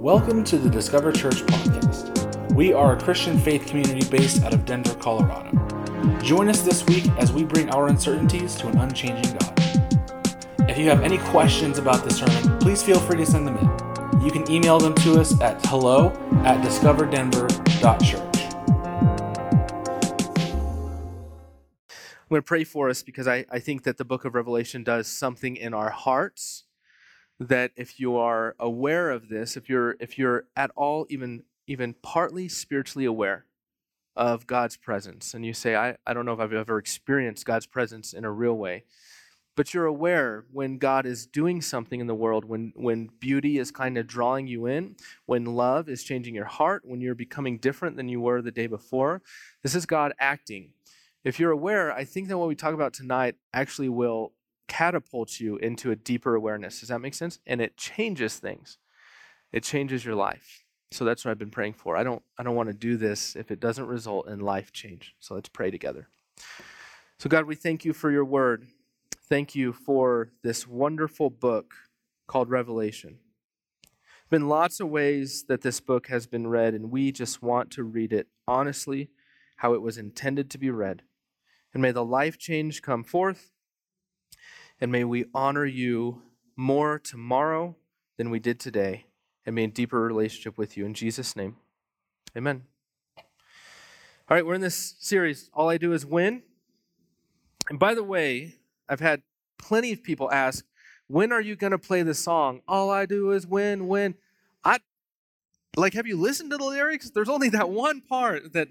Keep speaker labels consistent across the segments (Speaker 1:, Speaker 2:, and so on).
Speaker 1: Welcome to the Discover Church podcast. We are a Christian faith community based out of Denver, Colorado. Join us this week as we bring our uncertainties to an unchanging God. If you have any questions about the sermon, please feel free to send them in. You can email them to us at hello at discoverdenver.church.
Speaker 2: I'm going to pray for us because I, I think that the book of Revelation does something in our hearts that if you are aware of this, if you're if you're at all even even partly spiritually aware of God's presence, and you say, I, I don't know if I've ever experienced God's presence in a real way, but you're aware when God is doing something in the world, when when beauty is kind of drawing you in, when love is changing your heart, when you're becoming different than you were the day before, this is God acting. If you're aware, I think that what we talk about tonight actually will catapults you into a deeper awareness. Does that make sense? And it changes things. It changes your life. So that's what I've been praying for. I don't I don't want to do this if it doesn't result in life change. So let's pray together. So God, we thank you for your word. Thank you for this wonderful book called Revelation. Been lots of ways that this book has been read and we just want to read it honestly how it was intended to be read. And may the life change come forth and may we honor you more tomorrow than we did today, and may a deeper relationship with you. In Jesus' name, amen. All right, we're in this series, All I Do Is Win. And by the way, I've had plenty of people ask, when are you going to play the song, All I Do Is Win, Win? I, like, have you listened to the lyrics? There's only that one part that,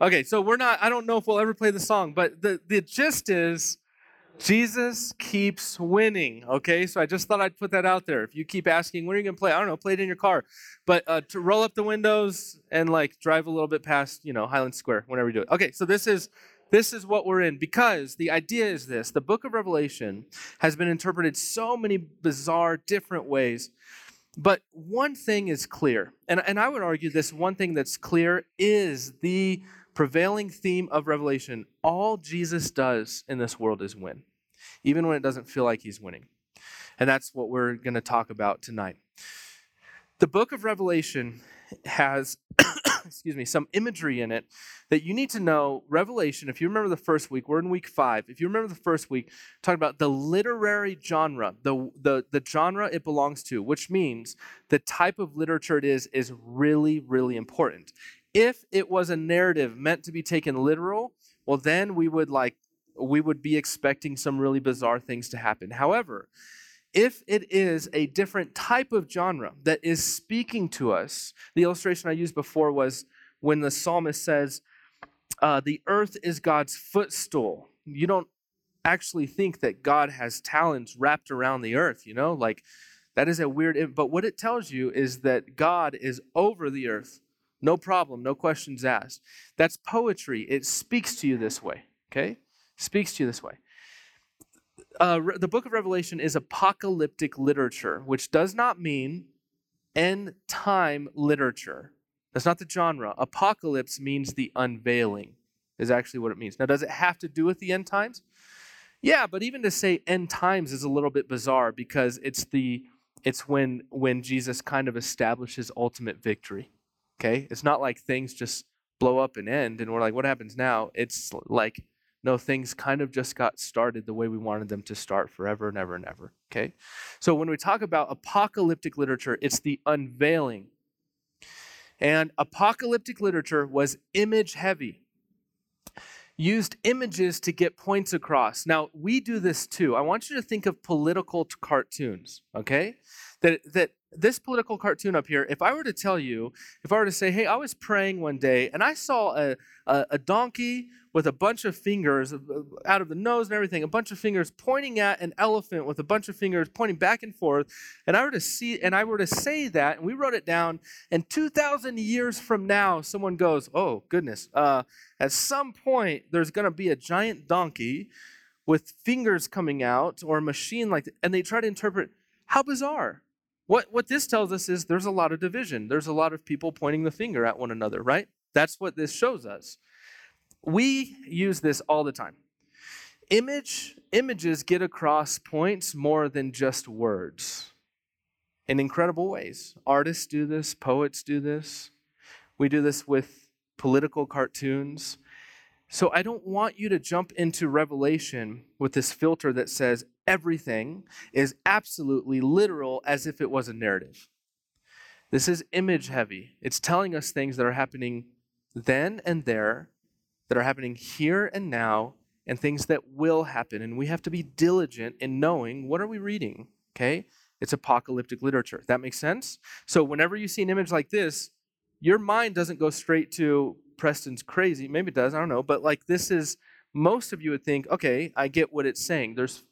Speaker 2: okay, so we're not, I don't know if we'll ever play the song, but the, the gist is, Jesus keeps winning. Okay, so I just thought I'd put that out there. If you keep asking, when are you gonna play? I don't know, play it in your car, but uh, to roll up the windows and like drive a little bit past, you know, Highland Square whenever you do it. Okay, so this is this is what we're in because the idea is this: the Book of Revelation has been interpreted so many bizarre, different ways. But one thing is clear, and, and I would argue this one thing that's clear is the prevailing theme of Revelation all Jesus does in this world is win, even when it doesn't feel like he's winning. And that's what we're going to talk about tonight. The book of Revelation has, excuse me, some imagery in it that you need to know. Revelation, if you remember the first week, we're in week five. If you remember the first week, talking about the literary genre, the, the, the genre it belongs to, which means the type of literature it is, is really, really important. If it was a narrative meant to be taken literal, well, then we would like we would be expecting some really bizarre things to happen. However, if it is a different type of genre that is speaking to us, the illustration I used before was when the psalmist says, uh, The earth is God's footstool. You don't actually think that God has talons wrapped around the earth, you know? Like, that is a weird, but what it tells you is that God is over the earth. No problem, no questions asked. That's poetry. It speaks to you this way, okay? Speaks to you this way. Uh, the book of Revelation is apocalyptic literature, which does not mean end time literature. That's not the genre. Apocalypse means the unveiling, is actually what it means. Now, does it have to do with the end times? Yeah, but even to say end times is a little bit bizarre because it's the it's when when Jesus kind of establishes ultimate victory. Okay? It's not like things just blow up and end and we're like, what happens now? It's like, no, things kind of just got started the way we wanted them to start forever and ever and ever. Okay? So when we talk about apocalyptic literature, it's the unveiling. And apocalyptic literature was image heavy used images to get points across. Now, we do this too. I want you to think of political cartoons, okay? That, that this political cartoon up here, if I were to tell you, if I were to say, hey, I was praying one day and I saw a, a, a, donkey with a bunch of fingers uh, out of the nose and everything, a bunch of fingers pointing at an elephant with a bunch of fingers pointing back and forth, and I were to see, and I were to say that, and we wrote it down, and 2,000 years from now, someone goes, oh, goodness, uh, at some point, there's going to be a giant donkey with fingers coming out or a machine like that, and they try to interpret, how bizarre what, what this tells us is there's a lot of division. There's a lot of people pointing the finger at one another, right? That's what this shows us. We use this all the time. Image images get across points more than just words. in incredible ways. Artists do this, poets do this. We do this with political cartoons. So I don't want you to jump into Revelation with this filter that says everything is absolutely literal as if it was a narrative. This is image heavy. It's telling us things that are happening then and there, that are happening here and now, and things that will happen. And we have to be diligent in knowing what are we reading, okay? It's apocalyptic literature. That makes sense? So whenever you see an image like this, your mind doesn't go straight to Preston's crazy. Maybe it does, I don't know. But like this is, most of you would think, okay, I get what it's saying. There's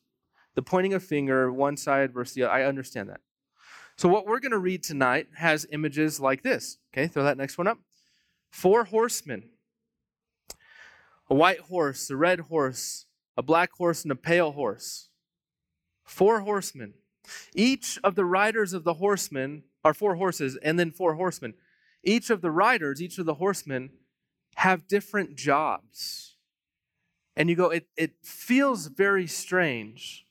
Speaker 2: the pointing a finger, one side versus the other. I understand that. So what we're going to read tonight has images like this. Okay, throw that next one up. Four horsemen a white horse, a red horse, a black horse, and a pale horse. Four horsemen. Each of the riders of the horsemen are four horses, and then four horsemen. Each of the riders, each of the horsemen, have different jobs. And you go, it, it feels very strange.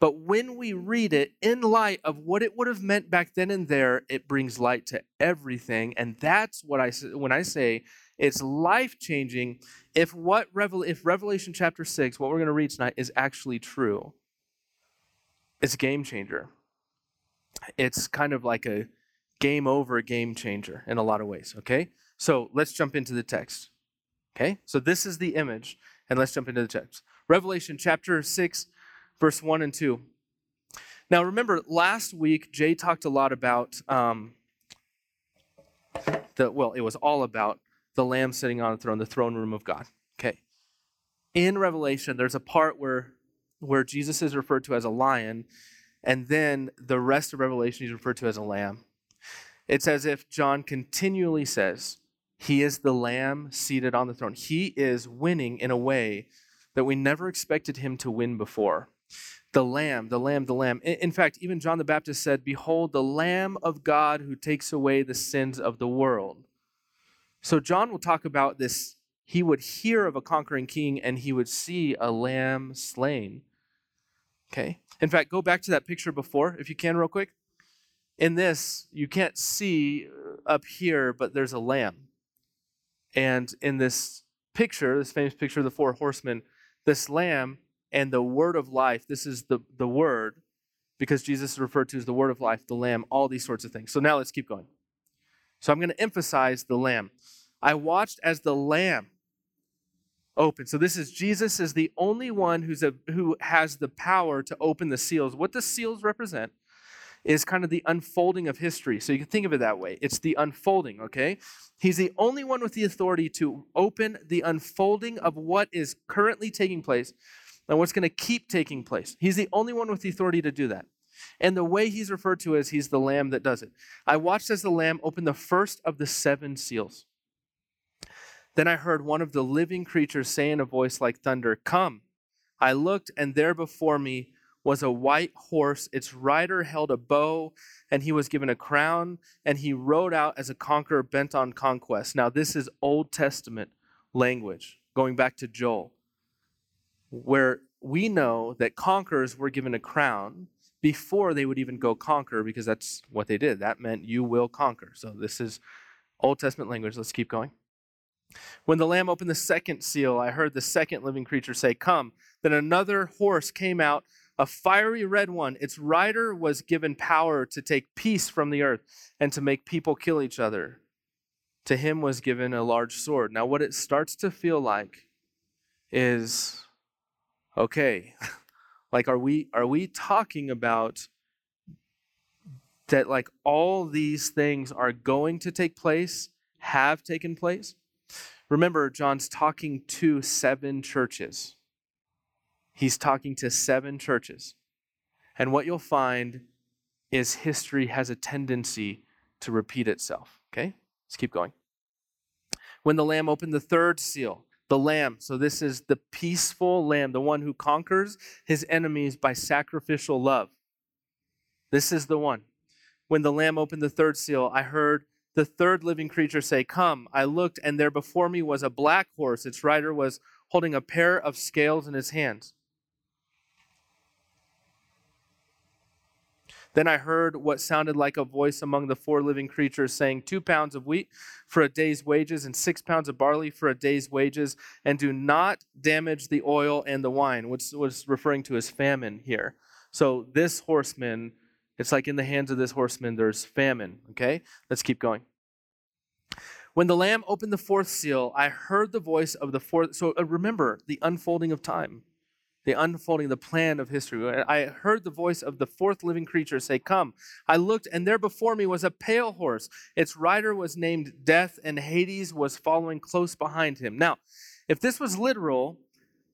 Speaker 2: But when we read it in light of what it would have meant back then and there, it brings light to everything. And that's what I when I say it's life changing. If what if Revelation chapter six, what we're going to read tonight, is actually true, it's a game changer. It's kind of like a game over game changer in a lot of ways. Okay, so let's jump into the text. Okay, so this is the image, and let's jump into the text. Revelation chapter six verse 1 and 2. Now, remember, last week, Jay talked a lot about um, the, well, it was all about the Lamb sitting on the throne, the throne room of God. Okay. In Revelation, there's a part where, where Jesus is referred to as a lion, and then the rest of Revelation, he's referred to as a lamb. It's as if John continually says, He is the lamb seated on the throne. He is winning in a way that we never expected him to win before the Lamb, the Lamb, the Lamb. In fact, even John the Baptist said, Behold, the Lamb of God who takes away the sins of the world. So John will talk about this. He would hear of a conquering king and he would see a lamb slain. Okay? In fact, go back to that picture before, if you can, real quick. In this, you can't see uh, up here, but there's a lamb. And in this picture, this famous picture of the four horsemen, this lamb and the word of life. This is the, the word, because Jesus is referred to as the word of life, the lamb, all these sorts of things. So now let's keep going. So I'm going to emphasize the lamb. I watched as the lamb opened. So this is Jesus is the only one who's a, who has the power to open the seals. What the seals represent is kind of the unfolding of history. So you can think of it that way. It's the unfolding, okay? He's the only one with the authority to open the unfolding of what is currently taking place and what's going to keep taking place. He's the only one with the authority to do that. And the way he's referred to as he's the lamb that does it. I watched as the lamb opened the first of the seven seals. Then I heard one of the living creatures say in a voice like thunder, Come. I looked, and there before me was a white horse. Its rider held a bow, and he was given a crown, and he rode out as a conqueror bent on conquest. Now, this is Old Testament language, going back to Joel where we know that conquerors were given a crown before they would even go conquer because that's what they did. That meant you will conquer. So this is Old Testament language. Let's keep going. When the Lamb opened the second seal, I heard the second living creature say, Come. Then another horse came out, a fiery red one. Its rider was given power to take peace from the earth and to make people kill each other. To him was given a large sword. Now, what it starts to feel like is okay. Like are we are we talking about that like all these things are going to take place have taken place? Remember john's talking to seven churches. He's talking to seven churches. And what you'll find is history has a tendency to repeat itself. Okay? Let's keep going. When the lamb opened the third seal the lamb. So, this is the peaceful lamb, the one who conquers his enemies by sacrificial love. This is the one. When the lamb opened the third seal, I heard the third living creature say, Come. I looked, and there before me was a black horse. Its rider was holding a pair of scales in his hands. Then I heard what sounded like a voice among the four living creatures saying, Two pounds of wheat for a day's wages, and six pounds of barley for a day's wages, and do not damage the oil and the wine, which was referring to as famine here. So this horseman, it's like in the hands of this horseman, there's famine. Okay? Let's keep going. When the Lamb opened the fourth seal, I heard the voice of the fourth. So uh, remember the unfolding of time the unfolding, the plan of history. I heard the voice of the fourth living creature say, Come. I looked, and there before me was a pale horse. Its rider was named Death, and Hades was following close behind him. Now, if this was literal,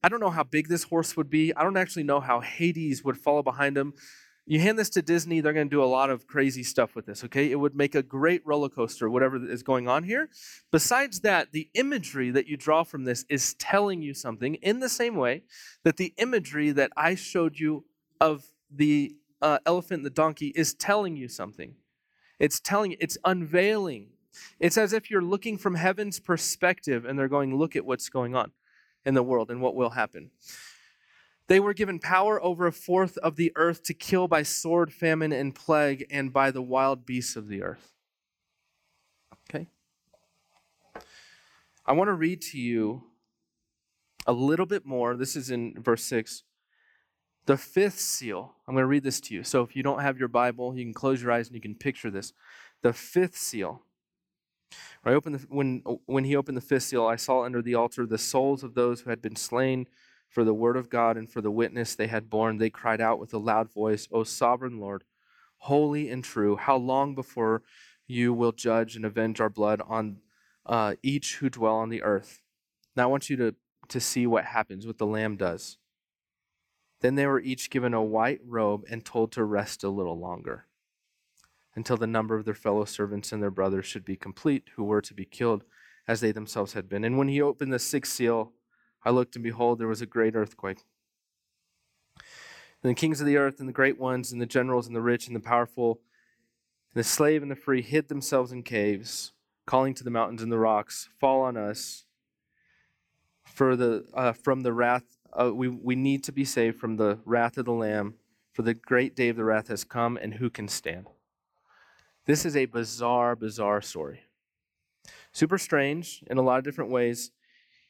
Speaker 2: I don't know how big this horse would be. I don't actually know how Hades would follow behind him. You hand this to Disney, they're going to do a lot of crazy stuff with this, okay? It would make a great roller coaster, whatever is going on here. Besides that, the imagery that you draw from this is telling you something in the same way that the imagery that I showed you of the uh, elephant and the donkey is telling you something. It's telling it's unveiling. It's as if you're looking from heaven's perspective and they're going, look at what's going on in the world and what will happen. They were given power over a fourth of the earth to kill by sword, famine, and plague, and by the wild beasts of the earth. Okay? I want to read to you a little bit more. This is in verse 6. The fifth seal. I'm going to read this to you. So if you don't have your Bible, you can close your eyes and you can picture this. The fifth seal. When, I opened the, when, when he opened the fifth seal, I saw under the altar the souls of those who had been slain for the word of God and for the witness they had borne, they cried out with a loud voice, O sovereign Lord, holy and true, how long before you will judge and avenge our blood on uh, each who dwell on the earth? Now I want you to, to see what happens, what the Lamb does. Then they were each given a white robe and told to rest a little longer until the number of their fellow servants and their brothers should be complete, who were to be killed as they themselves had been. And when he opened the sixth seal, I looked, and behold, there was a great earthquake. And the kings of the earth, and the great ones, and the generals, and the rich, and the powerful, and the slave and the free hid themselves in caves, calling to the mountains and the rocks, Fall on us for the, uh, from the wrath. Uh, we, we need to be saved from the wrath of the Lamb, for the great day of the wrath has come, and who can stand? This is a bizarre, bizarre story. Super strange in a lot of different ways.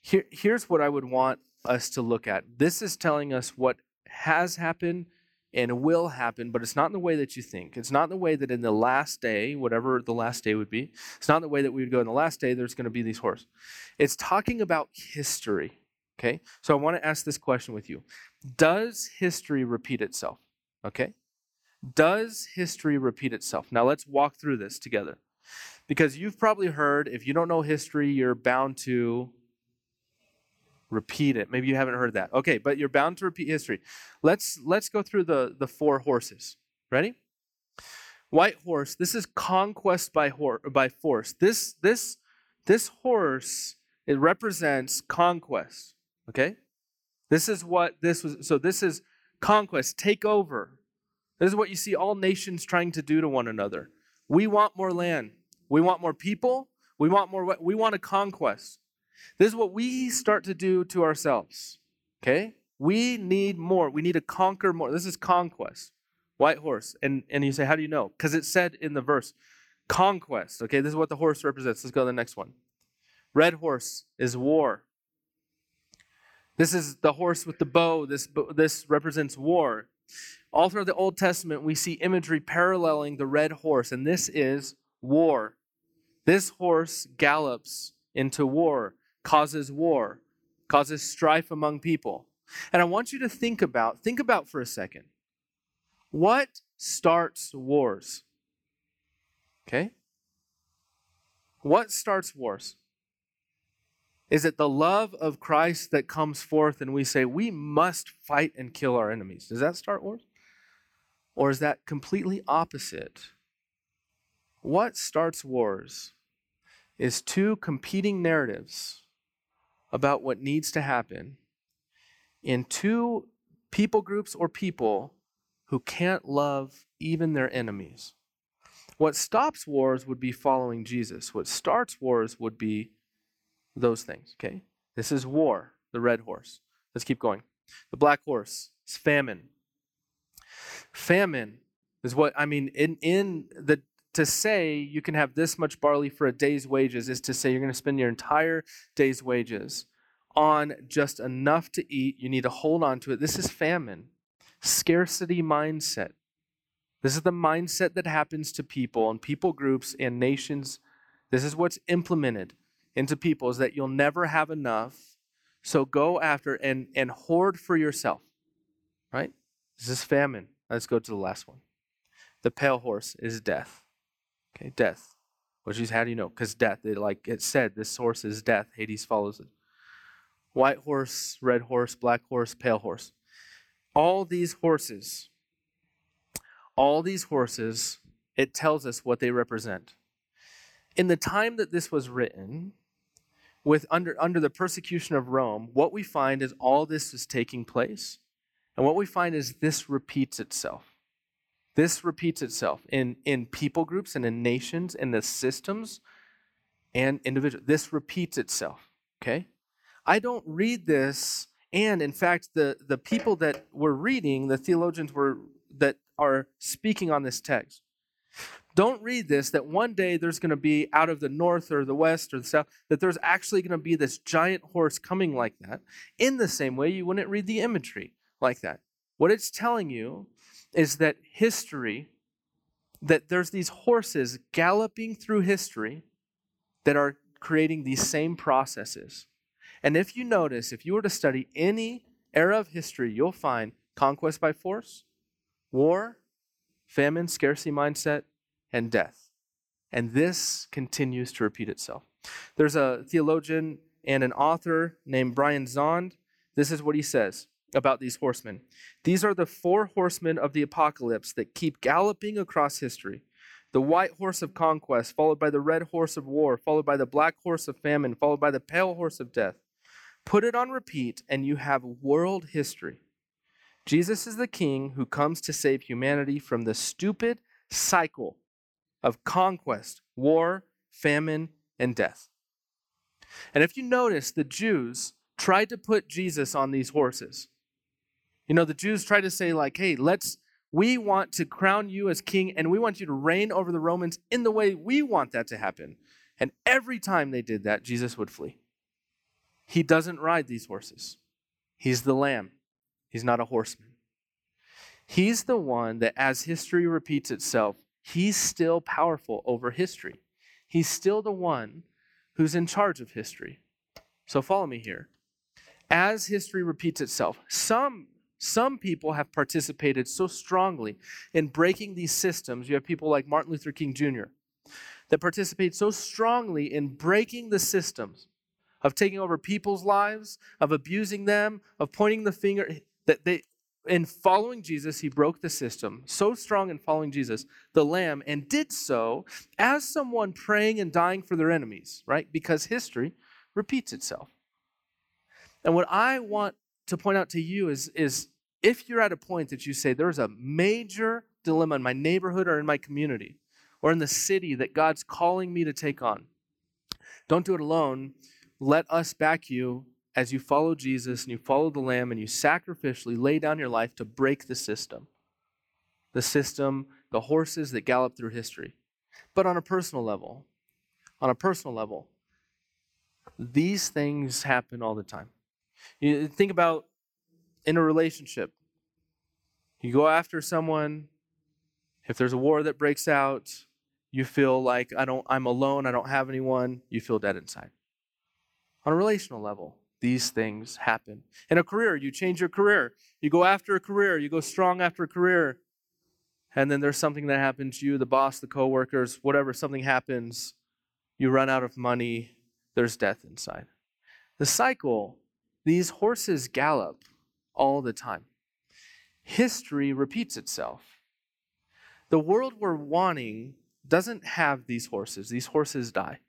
Speaker 2: Here, here's what I would want us to look at. This is telling us what has happened and will happen, but it's not in the way that you think. It's not in the way that in the last day, whatever the last day would be, it's not the way that we would go in the last day, there's going to be these horses. It's talking about history. Okay? So I want to ask this question with you Does history repeat itself? Okay? Does history repeat itself? Now let's walk through this together. Because you've probably heard, if you don't know history, you're bound to repeat it. Maybe you haven't heard that. Okay, but you're bound to repeat history. Let's let's go through the the four horses. Ready? White horse. This is conquest by hor- by force. This this this horse it represents conquest. Okay? This is what this was so this is conquest, take over. This is what you see all nations trying to do to one another. We want more land. We want more people. We want more we want a conquest. This is what we start to do to ourselves. Okay? We need more. We need to conquer more. This is conquest. White horse. And, and you say, how do you know? Because it said in the verse, conquest. Okay, this is what the horse represents. Let's go to the next one. Red horse is war. This is the horse with the bow. This, this represents war. All throughout the Old Testament, we see imagery paralleling the red horse, and this is war. This horse gallops into war causes war, causes strife among people. And I want you to think about, think about for a second. What starts wars? Okay? What starts wars? Is it the love of Christ that comes forth and we say, we must fight and kill our enemies? Does that start wars? Or is that completely opposite? What starts wars is two competing narratives about what needs to happen in two people groups or people who can't love even their enemies. What stops wars would be following Jesus. What starts wars would be those things, okay? This is war, the red horse. Let's keep going. The black horse is famine. Famine, Is what I mean in in the to say you can have this much barley for a day's wages is to say you're going to spend your entire day's wages on just enough to eat. You need to hold on to it. This is famine, scarcity mindset. This is the mindset that happens to people and people groups and nations. This is what's implemented into people is that you'll never have enough. So go after and, and hoard for yourself. Right? This is famine. Let's go to the last one. The pale horse is death. Okay, death. Which is how do you know? Because death, it, like it said, this horse is death. Hades follows it. White horse, red horse, black horse, pale horse. All these horses, all these horses, it tells us what they represent. In the time that this was written, with under, under the persecution of Rome, what we find is all this is taking place. And what we find is this repeats itself. This repeats itself in, in people groups and in nations and the systems and individuals. This repeats itself. Okay? I don't read this, and in fact, the, the people that were reading, the theologians were that are speaking on this text, don't read this that one day there's going to be out of the north or the west or the south, that there's actually going to be this giant horse coming like that. In the same way, you wouldn't read the imagery like that. What it's telling you is that history, that there's these horses galloping through history that are creating these same processes. And if you notice, if you were to study any era of history, you'll find conquest by force, war, famine, scarcity mindset, and death. And this continues to repeat itself. There's a theologian and an author named Brian Zahnd. This is what he says about these horsemen. These are the four horsemen of the apocalypse that keep galloping across history. The white horse of conquest, followed by the red horse of war, followed by the black horse of famine, followed by the pale horse of death. Put it on repeat, and you have world history. Jesus is the king who comes to save humanity from the stupid cycle of conquest, war, famine, and death. And if you notice, the Jews tried to put Jesus on these horses. You know, the Jews tried to say, like, hey, let's, we want to crown you as king and we want you to reign over the Romans in the way we want that to happen. And every time they did that, Jesus would flee. He doesn't ride these horses, he's the lamb, he's not a horseman. He's the one that, as history repeats itself, he's still powerful over history. He's still the one who's in charge of history. So follow me here. As history repeats itself, some some people have participated so strongly in breaking these systems. You have people like Martin Luther King Jr. that participate so strongly in breaking the systems of taking over people's lives, of abusing them, of pointing the finger that they in following Jesus, he broke the system, so strong in following Jesus, the Lamb, and did so as someone praying and dying for their enemies, right? Because history repeats itself. And what I want to point out to you is, is if you're at a point that you say, there's a major dilemma in my neighborhood or in my community or in the city that God's calling me to take on, don't do it alone. Let us back you as you follow Jesus and you follow the Lamb and you sacrificially lay down your life to break the system. The system, the horses that gallop through history. But on a personal level, on a personal level, these things happen all the time. You uh, think about in a relationship. You go after someone, if there's a war that breaks out, you feel like I don't I'm alone, I don't have anyone, you feel dead inside. On a relational level, these things happen. In a career, you change your career. You go after a career, you go strong after a career. And then there's something that happens to you, the boss, the coworkers, whatever, something happens. You run out of money, there's death inside. The cycle, these horses gallop all the time. History repeats itself. The world we're wanting doesn't have these horses, these horses die.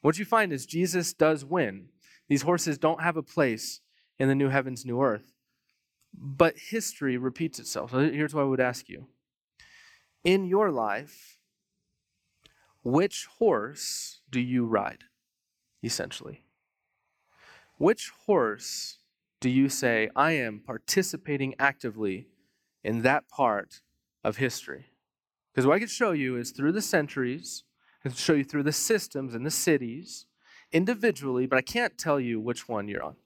Speaker 2: What you find is Jesus does win. These horses don't have a place in the new heavens, new earth. But history repeats itself. So here's what I would ask you In your life, which horse do you ride, essentially? Which horse do you say, I am participating actively in that part of history. Because what I can show you is through the centuries, I can show you through the systems and the cities individually, but I can't tell you which one you're on.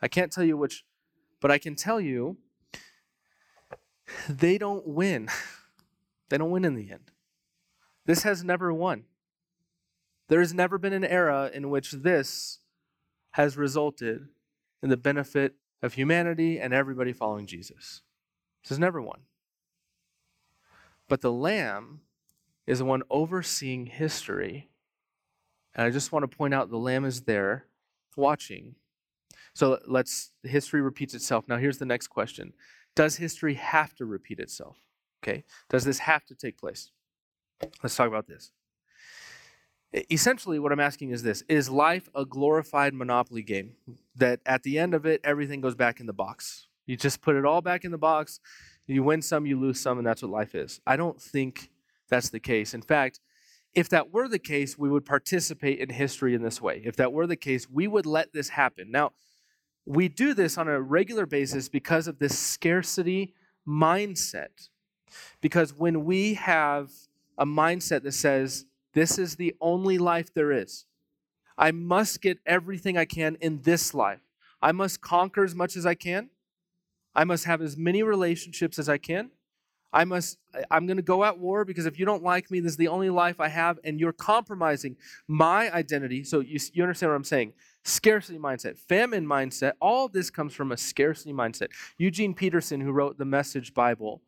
Speaker 2: I can't tell you which, but I can tell you they don't win. They don't win in the end. This has never won. There has never been an era in which this has resulted in the benefit of humanity and everybody following Jesus. This has never won. But the Lamb is the one overseeing history. And I just want to point out the Lamb is there watching. So let's, history repeats itself. Now, here's the next question Does history have to repeat itself? Okay. Does this have to take place? Let's talk about this. Essentially, what I'm asking is this Is life a glorified Monopoly game that at the end of it, everything goes back in the box? You just put it all back in the box, you win some, you lose some, and that's what life is. I don't think that's the case. In fact, if that were the case, we would participate in history in this way. If that were the case, we would let this happen. Now, we do this on a regular basis because of this scarcity mindset. Because when we have a mindset that says, this is the only life there is, I must get everything I can in this life, I must conquer as much as I can, I must have as many relationships as I can. I must I'm going to go at war because if you don't like me this is the only life I have and you're compromising my identity. So you you understand what I'm saying? Scarcity mindset, famine mindset, all this comes from a scarcity mindset. Eugene Peterson who wrote the Message Bible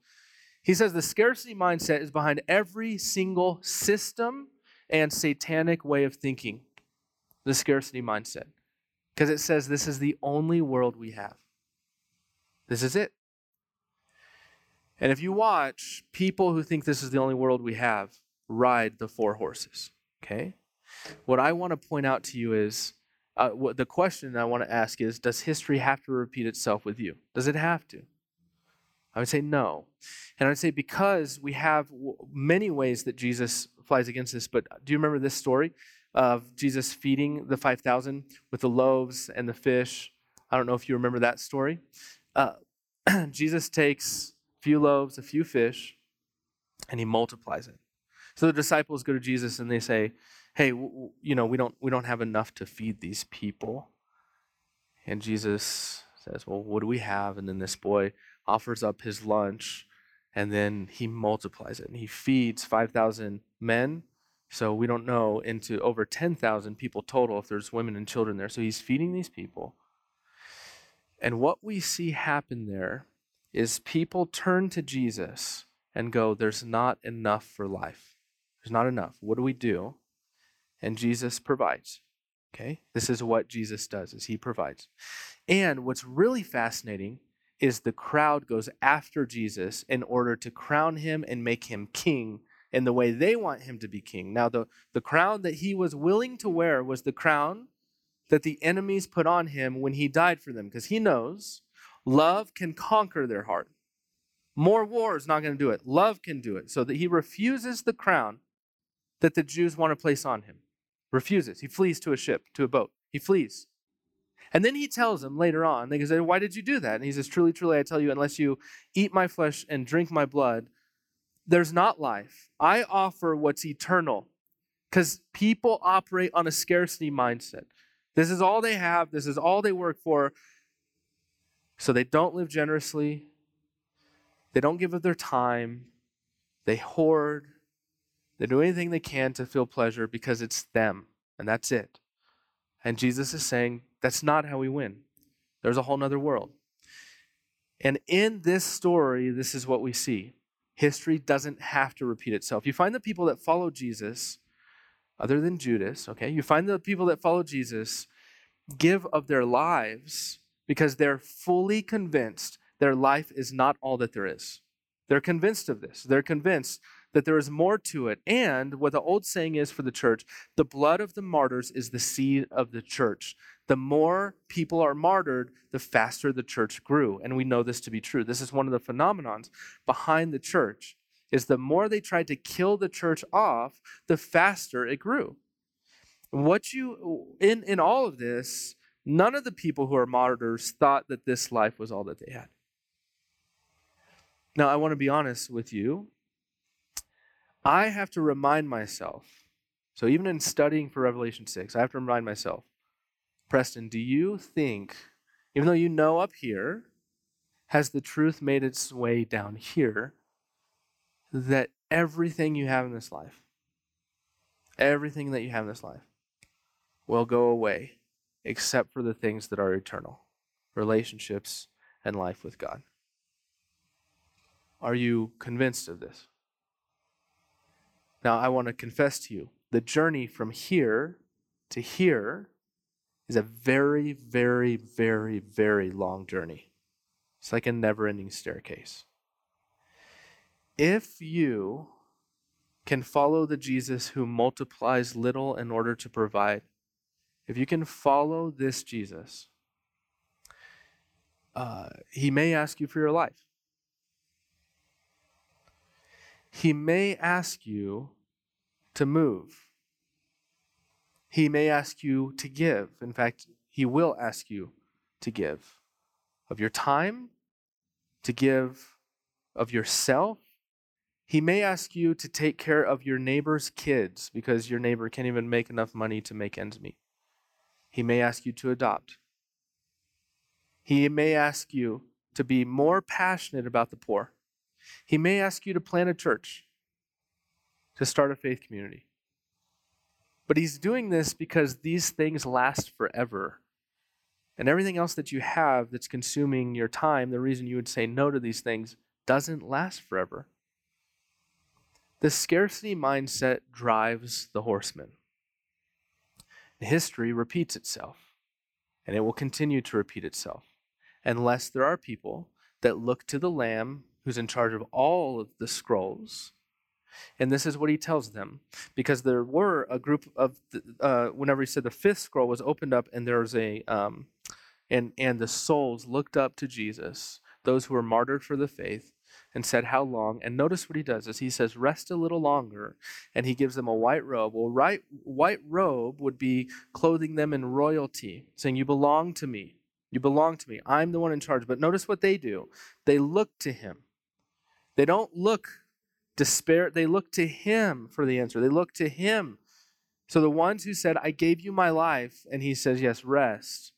Speaker 2: he says the scarcity mindset is behind every single system and satanic way of thinking. The scarcity mindset. Because it says this is the only world we have. This is it. And if you watch people who think this is the only world we have ride the four horses, okay? What I want to point out to you is uh, what the question I want to ask is Does history have to repeat itself with you? Does it have to? I would say no. And I would say because we have many ways that Jesus flies against this, but do you remember this story of Jesus feeding the 5,000 with the loaves and the fish? I don't know if you remember that story. Uh, Jesus takes a few loaves, a few fish, and he multiplies it. So the disciples go to Jesus and they say, "Hey, w- you know, we don't we don't have enough to feed these people." And Jesus says, "Well, what do we have?" And then this boy offers up his lunch, and then he multiplies it and he feeds 5,000 men. So we don't know into over 10,000 people total if there's women and children there. So he's feeding these people. And what we see happen there is people turn to Jesus and go, There's not enough for life. There's not enough. What do we do? And Jesus provides. Okay? This is what Jesus does is he provides. And what's really fascinating is the crowd goes after Jesus in order to crown him and make him king in the way they want him to be king. Now, the, the crown that he was willing to wear was the crown that the enemies put on him when he died for them, because he knows love can conquer their heart. More war is not going to do it. Love can do it. So that he refuses the crown that the Jews want to place on him. Refuses. He flees to a ship, to a boat. He flees. And then he tells them later on, they say, Why did you do that? And he says, Truly, truly, I tell you, unless you eat my flesh and drink my blood, there's not life. I offer what's eternal. Because people operate on a scarcity mindset. This is all they have, this is all they work for. So they don't live generously, they don't give of their time, they hoard, they do anything they can to feel pleasure because it's them, and that's it. And Jesus is saying, that's not how we win. There's a whole nother world. And in this story, this is what we see. History doesn't have to repeat itself. You find the people that follow Jesus, other than Judas, okay, you find the people that follow Jesus give of their lives because they're fully convinced their life is not all that there is. They're convinced of this. They're convinced that there is more to it. And what the old saying is for the church the blood of the martyrs is the seed of the church. The more people are martyred, the faster the church grew. And we know this to be true. This is one of the phenomenons behind the church is the more they tried to kill the church off, the faster it grew. What you in in all of this, none of the people who are martyrs thought that this life was all that they had. Now, I want to be honest with you. I have to remind myself. So, even in studying for Revelation 6, I have to remind myself Preston, do you think, even though you know up here, has the truth made its way down here, that everything you have in this life, everything that you have in this life, will go away except for the things that are eternal relationships and life with God? Are you convinced of this? Now, I want to confess to you the journey from here to here is a very, very, very, very long journey. It's like a never ending staircase. If you can follow the Jesus who multiplies little in order to provide, if you can follow this Jesus, uh, he may ask you for your life. He may ask you to move. He may ask you to give. In fact, he will ask you to give of your time, to give of yourself. He may ask you to take care of your neighbor's kids because your neighbor can't even make enough money to make ends meet. He may ask you to adopt. He may ask you to be more passionate about the poor. He may ask you to plant a church, to start a faith community. But he's doing this because these things last forever. And everything else that you have that's consuming your time, the reason you would say no to these things, doesn't last forever. The scarcity mindset drives the horseman. History repeats itself, and it will continue to repeat itself unless there are people that look to the Lamb who's in charge of all of the scrolls. And this is what he tells them. Because there were a group of, uh, whenever he said the fifth scroll was opened up and there was a, um, and, and the souls looked up to Jesus, those who were martyred for the faith, and said, How long? And notice what he does is he says, Rest a little longer. And he gives them a white robe. Well, right, white robe would be clothing them in royalty, saying, You belong to me. You belong to me. I'm the one in charge. But notice what they do. They look to him. They don't look despair. They look to him for the answer. They look to him. So the ones who said, I gave you my life, and he says, Yes, rest.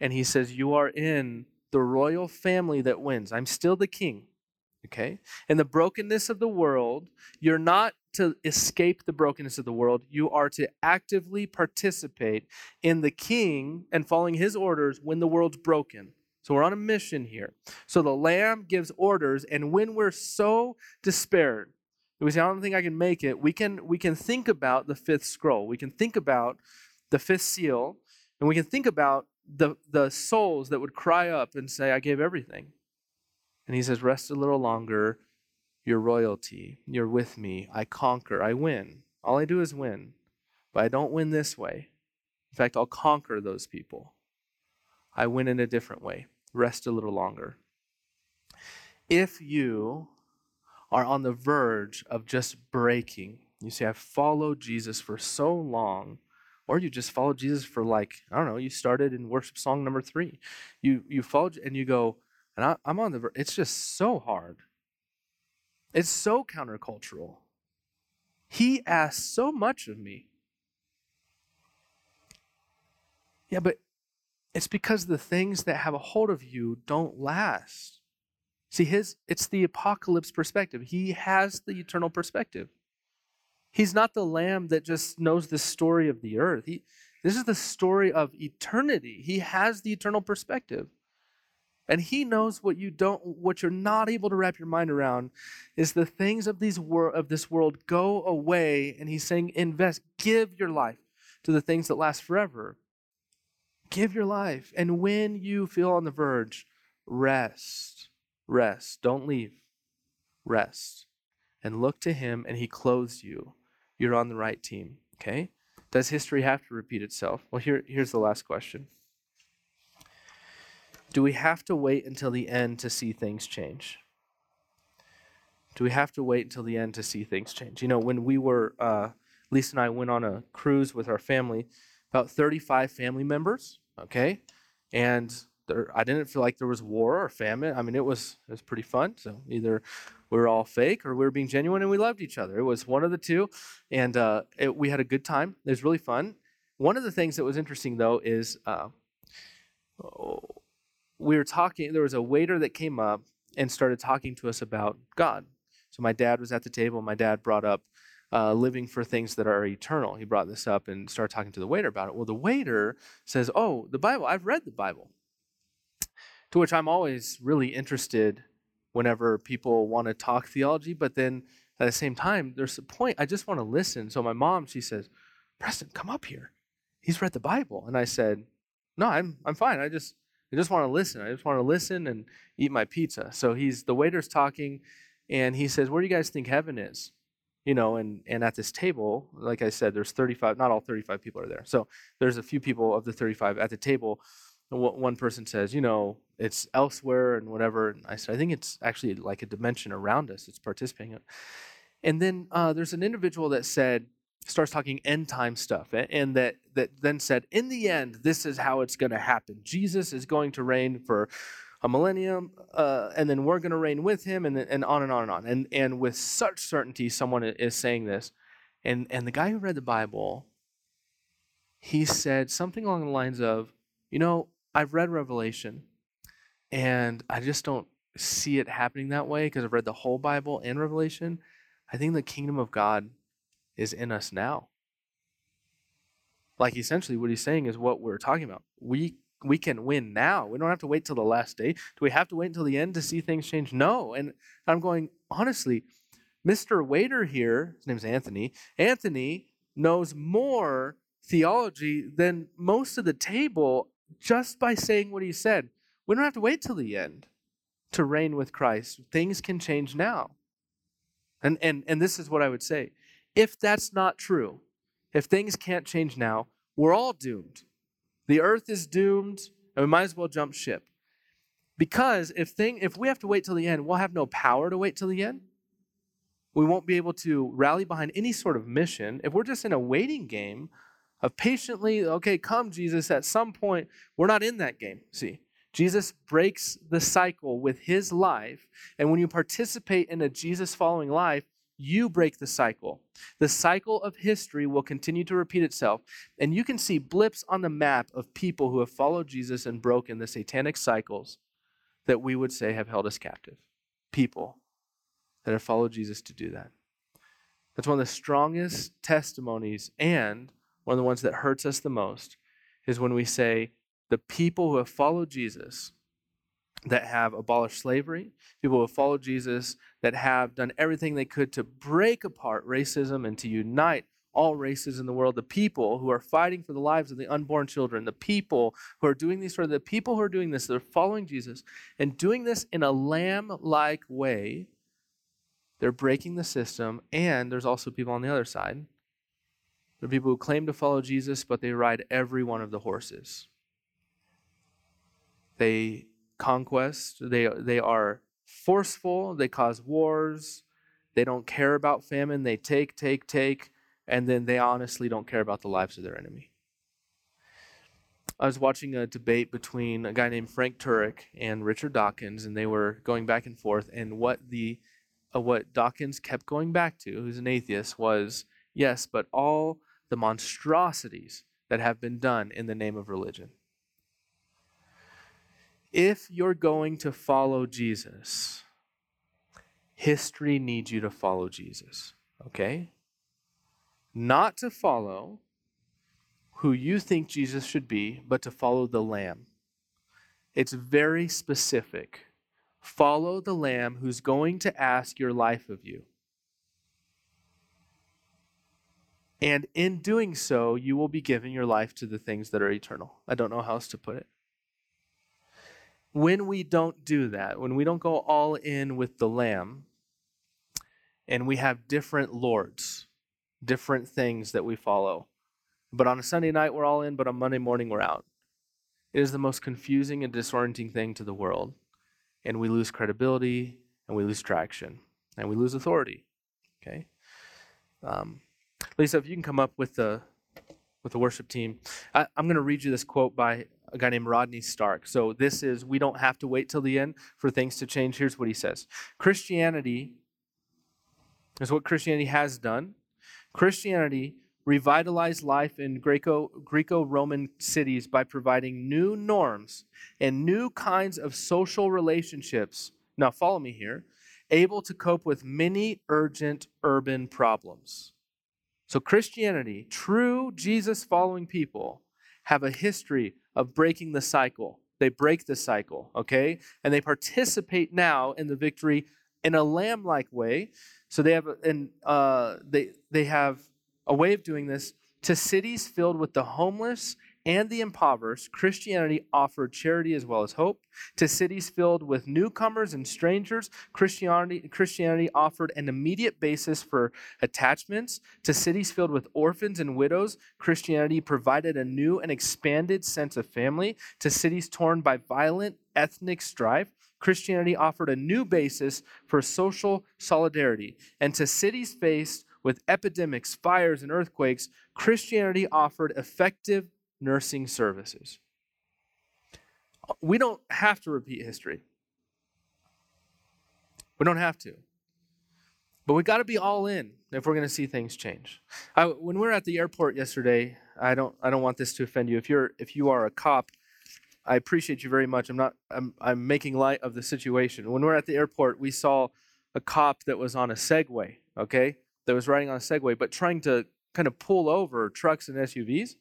Speaker 2: And he says, You are in the royal family that wins. I'm still the king. Okay? In the brokenness of the world, you're not to escape the brokenness of the world. You are to actively participate in the king and following his orders when the world's broken. So we're on a mission here. So the Lamb gives orders, and when we're so despaired, we say, I don't think I can make it, we can, we can think about the fifth scroll. We can think about the fifth seal, and we can think about the, the souls that would cry up and say, I gave everything. And he says, Rest a little longer. Your royalty. You're with me. I conquer. I win. All I do is win. But I don't win this way. In fact, I'll conquer those people. I win in a different way rest a little longer. If you are on the verge of just breaking, you say, I've followed Jesus for so long, or you just followed Jesus for like, I don't know, you started in worship song number three. You you followed and you go, and I, I'm on the verge. It's just so hard. It's so countercultural. He asks so much of me. Yeah, but it's because the things that have a hold of you don't last. See, his it's the apocalypse perspective. He has the eternal perspective. He's not the lamb that just knows the story of the earth. He, this is the story of eternity. He has the eternal perspective. And he knows what you don't what you're not able to wrap your mind around is the things of these wor- of this world go away and he's saying invest give your life to the things that last forever. Give your life. And when you feel on the verge, rest. Rest. Don't leave. Rest. And look to Him, and He clothes you. You're on the right team. Okay? Does history have to repeat itself? Well, here, here's the last question Do we have to wait until the end to see things change? Do we have to wait until the end to see things change? You know, when we were, uh, Lisa and I went on a cruise with our family, about 35 family members okay? And there, I didn't feel like there was war or famine. I mean, it was it was pretty fun. So either we were all fake or we were being genuine and we loved each other. It was one of the two, and uh, it, we had a good time. It was really fun. One of the things that was interesting though is uh, we were talking. There was a waiter that came up and started talking to us about God. So my dad was at the table. My dad brought up uh, living for things that are eternal. He brought this up and started talking to the waiter about it. Well, the waiter says, "Oh, the Bible. I've read the Bible." To which I'm always really interested whenever people want to talk theology, but then at the same time, there's a point I just want to listen. So my mom, she says, "Preston, come up here. He's read the Bible." And I said, "No, I'm I'm fine. I just I just want to listen. I just want to listen and eat my pizza." So he's the waiter's talking and he says, "Where do you guys think heaven is?" You know, and and at this table, like I said, there's 35. Not all 35 people are there. So there's a few people of the 35 at the table. And one person says, "You know, it's elsewhere and whatever." And I said, "I think it's actually like a dimension around us. It's participating." And then uh, there's an individual that said, starts talking end time stuff, and that that then said, "In the end, this is how it's going to happen. Jesus is going to reign for." A millennium, uh, and then we're going to reign with him, and, and on and on and on. And, and with such certainty, someone is saying this. And, and the guy who read the Bible, he said something along the lines of, You know, I've read Revelation, and I just don't see it happening that way because I've read the whole Bible and Revelation. I think the kingdom of God is in us now. Like essentially, what he's saying is what we're talking about. We we can win now. We don't have to wait till the last day. Do we have to wait until the end to see things change? No. And I'm going, honestly, Mr. Waiter here, his name's Anthony, Anthony knows more theology than most of the table just by saying what he said. We don't have to wait till the end to reign with Christ. Things can change now. And, and, and this is what I would say. If that's not true, if things can't change now, we're all doomed. The earth is doomed, and we might as well jump ship. Because if thing if we have to wait till the end, we'll have no power to wait till the end. We won't be able to rally behind any sort of mission. If we're just in a waiting game of patiently, okay, come, Jesus, at some point, we're not in that game. See, Jesus breaks the cycle with his life. And when you participate in a Jesus following life, you break the cycle. The cycle of history will continue to repeat itself. And you can see blips on the map of people who have followed Jesus and broken the satanic cycles that we would say have held us captive. People that have followed Jesus to do that. That's one of the strongest testimonies and one of the ones that hurts us the most is when we say the people who have followed Jesus that have abolished slavery, people who have followed Jesus, that have done everything they could to break apart racism and to unite all races in the world, the people who are fighting for the lives of the unborn children, the people who are doing these of the people who are doing this, they're following Jesus and doing this in a lamb-like way. They're breaking the system, and there's also people on the other side. There are people who claim to follow Jesus, but they ride every one of the horses. They conquest. They, they are forceful. They cause wars. They don't care about famine. They take, take, take, and then they honestly don't care about the lives of their enemy. I was watching a debate between a guy named Frank Turek and Richard Dawkins, and they were going back and forth. And what the uh, what Dawkins kept going back to, who's an atheist, was yes, but all the monstrosities that have been done in the name of religion. If you're going to follow Jesus, history needs you to follow Jesus, okay? Not to follow who you think Jesus should be, but to follow the Lamb. It's very specific. Follow the Lamb who's going to ask your life of you. And in doing so, you will be giving your life to the things that are eternal. I don't know how else to put it when we don't do that, when we don't go all in with the Lamb, and we have different lords, different things that we follow, but on a Sunday night we're all in, but on Monday morning we're out. It is the most confusing and disorienting thing to the world. And we lose credibility, and we lose traction, and we lose authority. Okay? Um, Lisa, if you can come up with the with the worship team, I, am going to read you this quote by a guy named Rodney Stark. So this is, we don't have to wait till the end for things to change. Here's what he says Christianity is what Christianity has done. Christianity revitalized life in Greco Roman cities by providing new norms and new kinds of social relationships. Now, follow me here able to cope with many urgent urban problems. So, Christianity, true Jesus following people, have a history of breaking the cycle. They break the cycle, okay? And they participate now in the victory in a lamb like way. So, they have, and, uh, they, they have a way of doing this to cities filled with the homeless and the impoverished, Christianity offered charity as well as hope. To cities filled with newcomers and strangers, Christianity, Christianity offered an immediate basis for attachments. To cities filled with orphans and widows, Christianity provided a new and expanded sense of family. To cities torn by violent ethnic strife, Christianity offered a new basis for social solidarity. And to cities faced with epidemics, fires, and earthquakes, Christianity offered effective nursing services. We don't have to repeat history. We don't have to. But we got to be all in if we're going to see things change. I, when we were at the airport yesterday, I don't I don't want this to offend you. If you're if you are a cop, I appreciate you very much. I'm not I'm I'm making light of the situation. When we we're at the airport, we saw a cop that was on a Segway, okay? That was riding on a Segway, but trying to kind of pull over trucks and SUVs.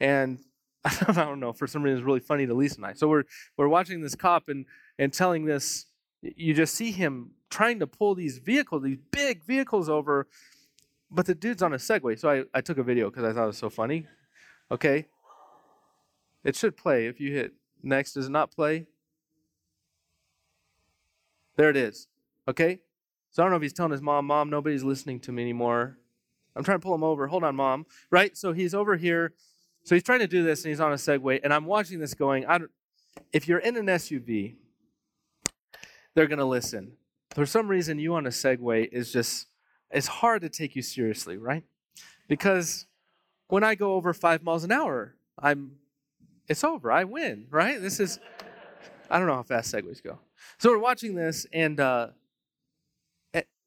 Speaker 2: And I don't know, for some reason it's really funny to Lisa and I. So we're we're watching this cop and and telling this you just see him trying to pull these vehicles, these big vehicles over, but the dude's on a Segway. So I, I took a video because I thought it was so funny. Okay. It should play if you hit next. Does it not play? There it is. Okay? So I don't know if he's telling his mom, Mom, nobody's listening to me anymore. I'm trying to pull him over. Hold on, Mom. Right? So he's over here so he's trying to do this and he's on a Segway, and I'm watching this going, I don't, if you're in an SUV, they're going to listen. For some reason, you on a Segway is just, it's hard to take you seriously, right? Because when I go over five miles an hour, I'm, it's over. I win, right? This is, I don't know how fast Segways go. So we're watching this, and, uh,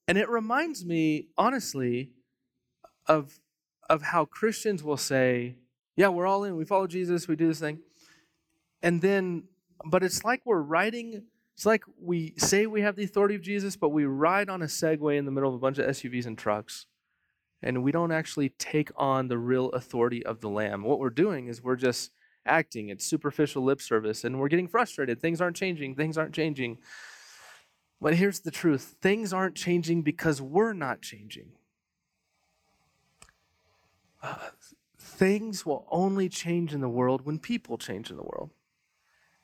Speaker 2: and it reminds me, honestly, of, of how Christians will say, yeah, we're all in. We follow Jesus. We do this thing. And then, but it's like we're riding, it's like we say we have the authority of Jesus, but we ride on a Segway in the middle of a bunch of SUVs and trucks. And we don't actually take on the real authority of the Lamb. What we're doing is we're just acting. It's superficial lip service, and we're getting frustrated. Things aren't changing. Things aren't changing. But here's the truth things aren't changing because we're not changing. Uh, things will only change in the world when people change in the world.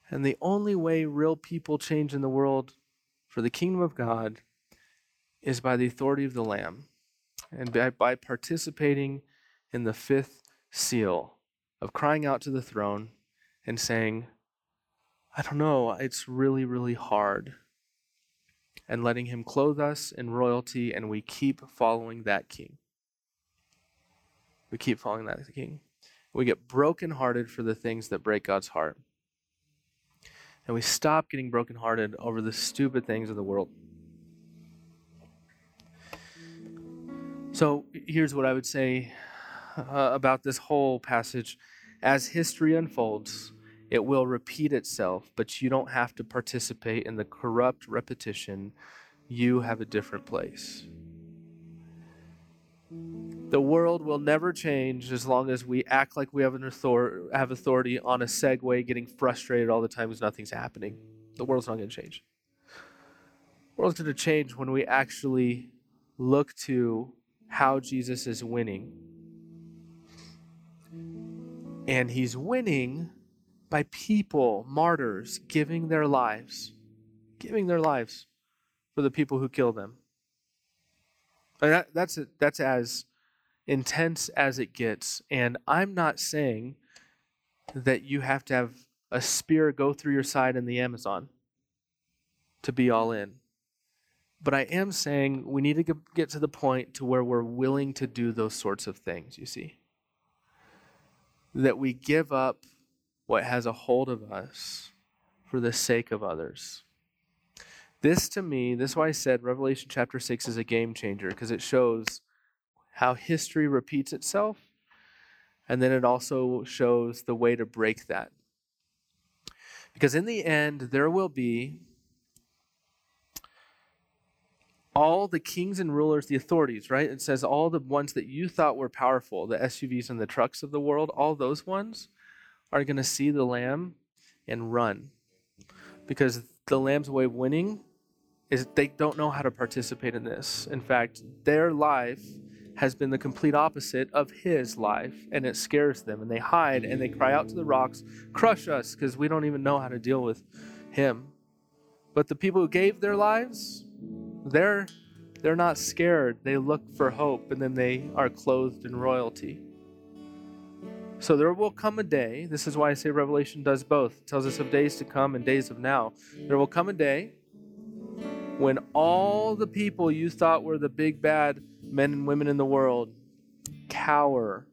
Speaker 2: And the only way real people change in the world for the kingdom of God is by the authority of the Lamb and by, by participating in the fifth seal of crying out to the throne and saying, I don't know, it's really, really hard. And letting Him clothe us in royalty, and we keep following that King. We keep following that king. We get brokenhearted for the things that break God's heart. And we stop getting brokenhearted over the stupid things of the world. So here's what I would say uh, about this whole passage. As history unfolds, it will repeat itself, but you don't have to participate in the corrupt repetition. You have a different place. The world will never change as long as we act like we have an have authority on a Segway, getting frustrated all the time because nothing's happening. The world's not going to change. The world's going to change when we actually look to how Jesus is winning. And he's winning by people, martyrs, giving their lives, giving their lives for the people who kill them. And that, that's, that's as intense as it gets. And I'm not saying that you have to have a spear go through your side in the Amazon to be all in. But I am saying we need to get to the point to where we're willing to do those sorts of things, you see. That we give up what has a hold of us for the sake of others. This to me, this is why I said Revelation chapter 6 is a game changer because it shows how history repeats itself and then it also shows the way to break that. Because in the end, there will be all the kings and rulers, the authorities, right? It says all the ones that you thought were powerful, the SUVs and the trucks of the world, all those ones are going to see the lamb and run. Because the lamb's way of winning is they don't know how to participate in this. In fact, their life has been the complete opposite of his life, and it scares them, and they hide and they cry out to the rocks, Crush us, because we don't even know how to deal with him. But the people who gave their lives, they're they're not scared. They look for hope and then they are clothed in royalty. So there will come a day, this is why I say Revelation does both. It tells us of days to come and days of now. There will come a day when all the people you thought were the big bad men and women in the world cower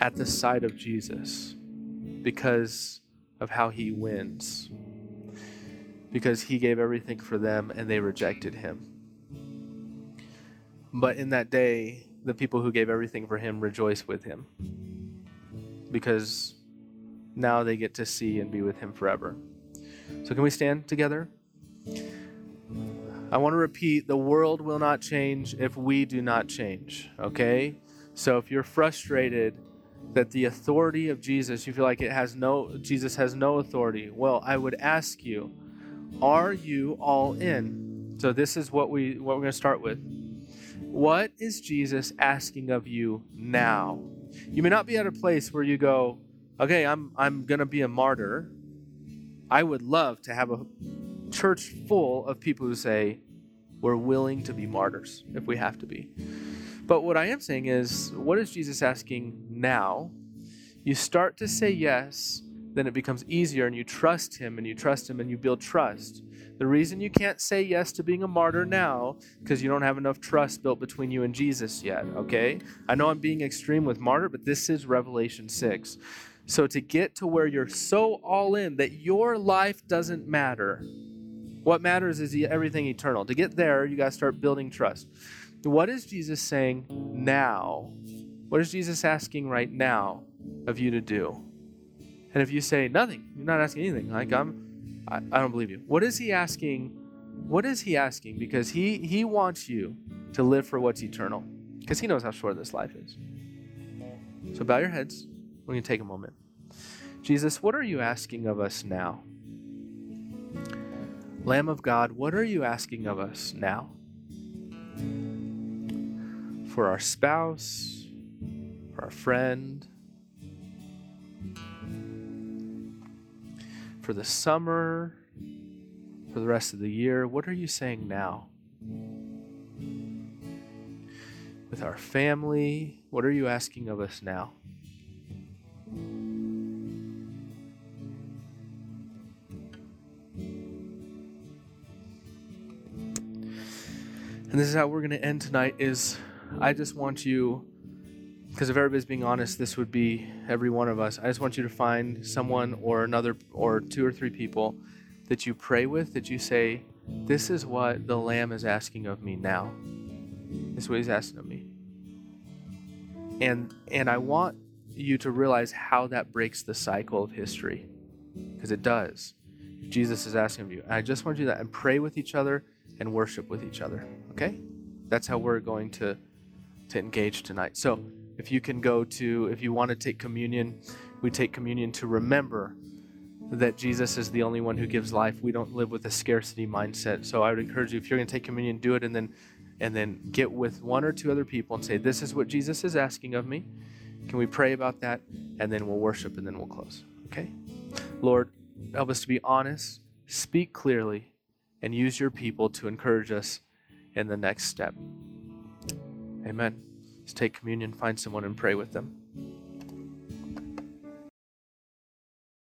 Speaker 2: at the sight of Jesus because of how he wins. Because he gave everything for them and they rejected him. But in that day, the people who gave everything for him rejoice with him because now they get to see and be with him forever. So, can we stand together? I want to repeat the world will not change if we do not change, okay? So, if you're frustrated that the authority of Jesus, you feel like it has no Jesus has no authority. Well, I would ask you, are you all in? So this is what we what we're going to start with. What is Jesus asking of you now? You may not be at a place where you go, okay, I'm, I'm going to be a martyr. I would love to have a church full of people who say, we're willing to be martyrs if we have to be. But what I am saying is, what is Jesus asking now? You start to say yes, then it becomes easier and you trust Him and you trust Him and you build trust. The reason you can't say yes to being a martyr now because you don't have enough trust built between you and Jesus yet, okay? I know I'm being extreme with martyr, but this is Revelation 6. So to get to where you're so all in that your life doesn't matter, what matters is everything eternal. To get there, you got to start building trust. What is Jesus saying now? What is Jesus asking right now of you to do? And if you say nothing, you're not asking anything. Like I'm I, I don't believe you. What is he asking? What is he asking? Because he he wants you to live for what's eternal. Because he knows how short this life is. So bow your heads. We're to take a moment. Jesus, what are you asking of us now? Lamb of God, what are you asking of us now? For our spouse, for our friend, for the summer, for the rest of the year? What are you saying now? With our family, what are you asking of us now? And this is how we're going to end tonight is I just want you because if everybody's being honest, this would be every one of us. I just want you to find someone or another or two or three people that you pray with that you say, This is what the Lamb is asking of me now. This is what he's asking of me. And and I want you to realize how that breaks the cycle of history. Because it does. Jesus is asking of you. And I just want you to and pray with each other and worship with each other. Okay? That's how we're going to to engage tonight. So if you can go to, if you want to take communion, we take communion to remember that Jesus is the only one who gives life. We don't live with a scarcity mindset. So I would encourage you, if you're going to take communion, do it and then and then get with one or two other people and say, This is what Jesus is asking of me. Can we pray about that? And then we'll worship and then we'll close. Okay? Lord, help us to be honest, speak clearly, and use your people to encourage us in the next step. Amen Let's take communion, find someone and pray with them.